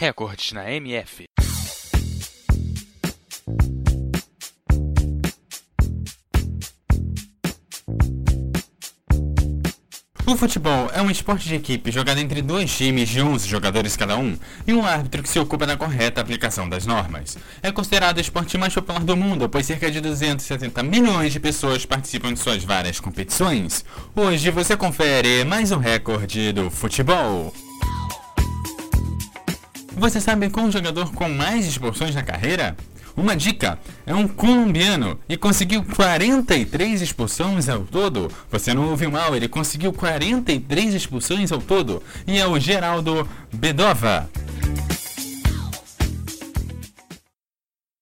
Recordes na MF. O futebol é um esporte de equipe jogado entre dois times de 11 jogadores cada um e um árbitro que se ocupa da correta aplicação das normas. É considerado o esporte mais popular do mundo, pois cerca de 270 milhões de pessoas participam de suas várias competições. Hoje você confere mais um recorde do futebol. Você sabe qual jogador com mais expulsões na carreira? Uma dica: é um colombiano e conseguiu 43 expulsões ao todo. Você não ouviu mal, ele conseguiu 43 expulsões ao todo. E é o Geraldo Bedova.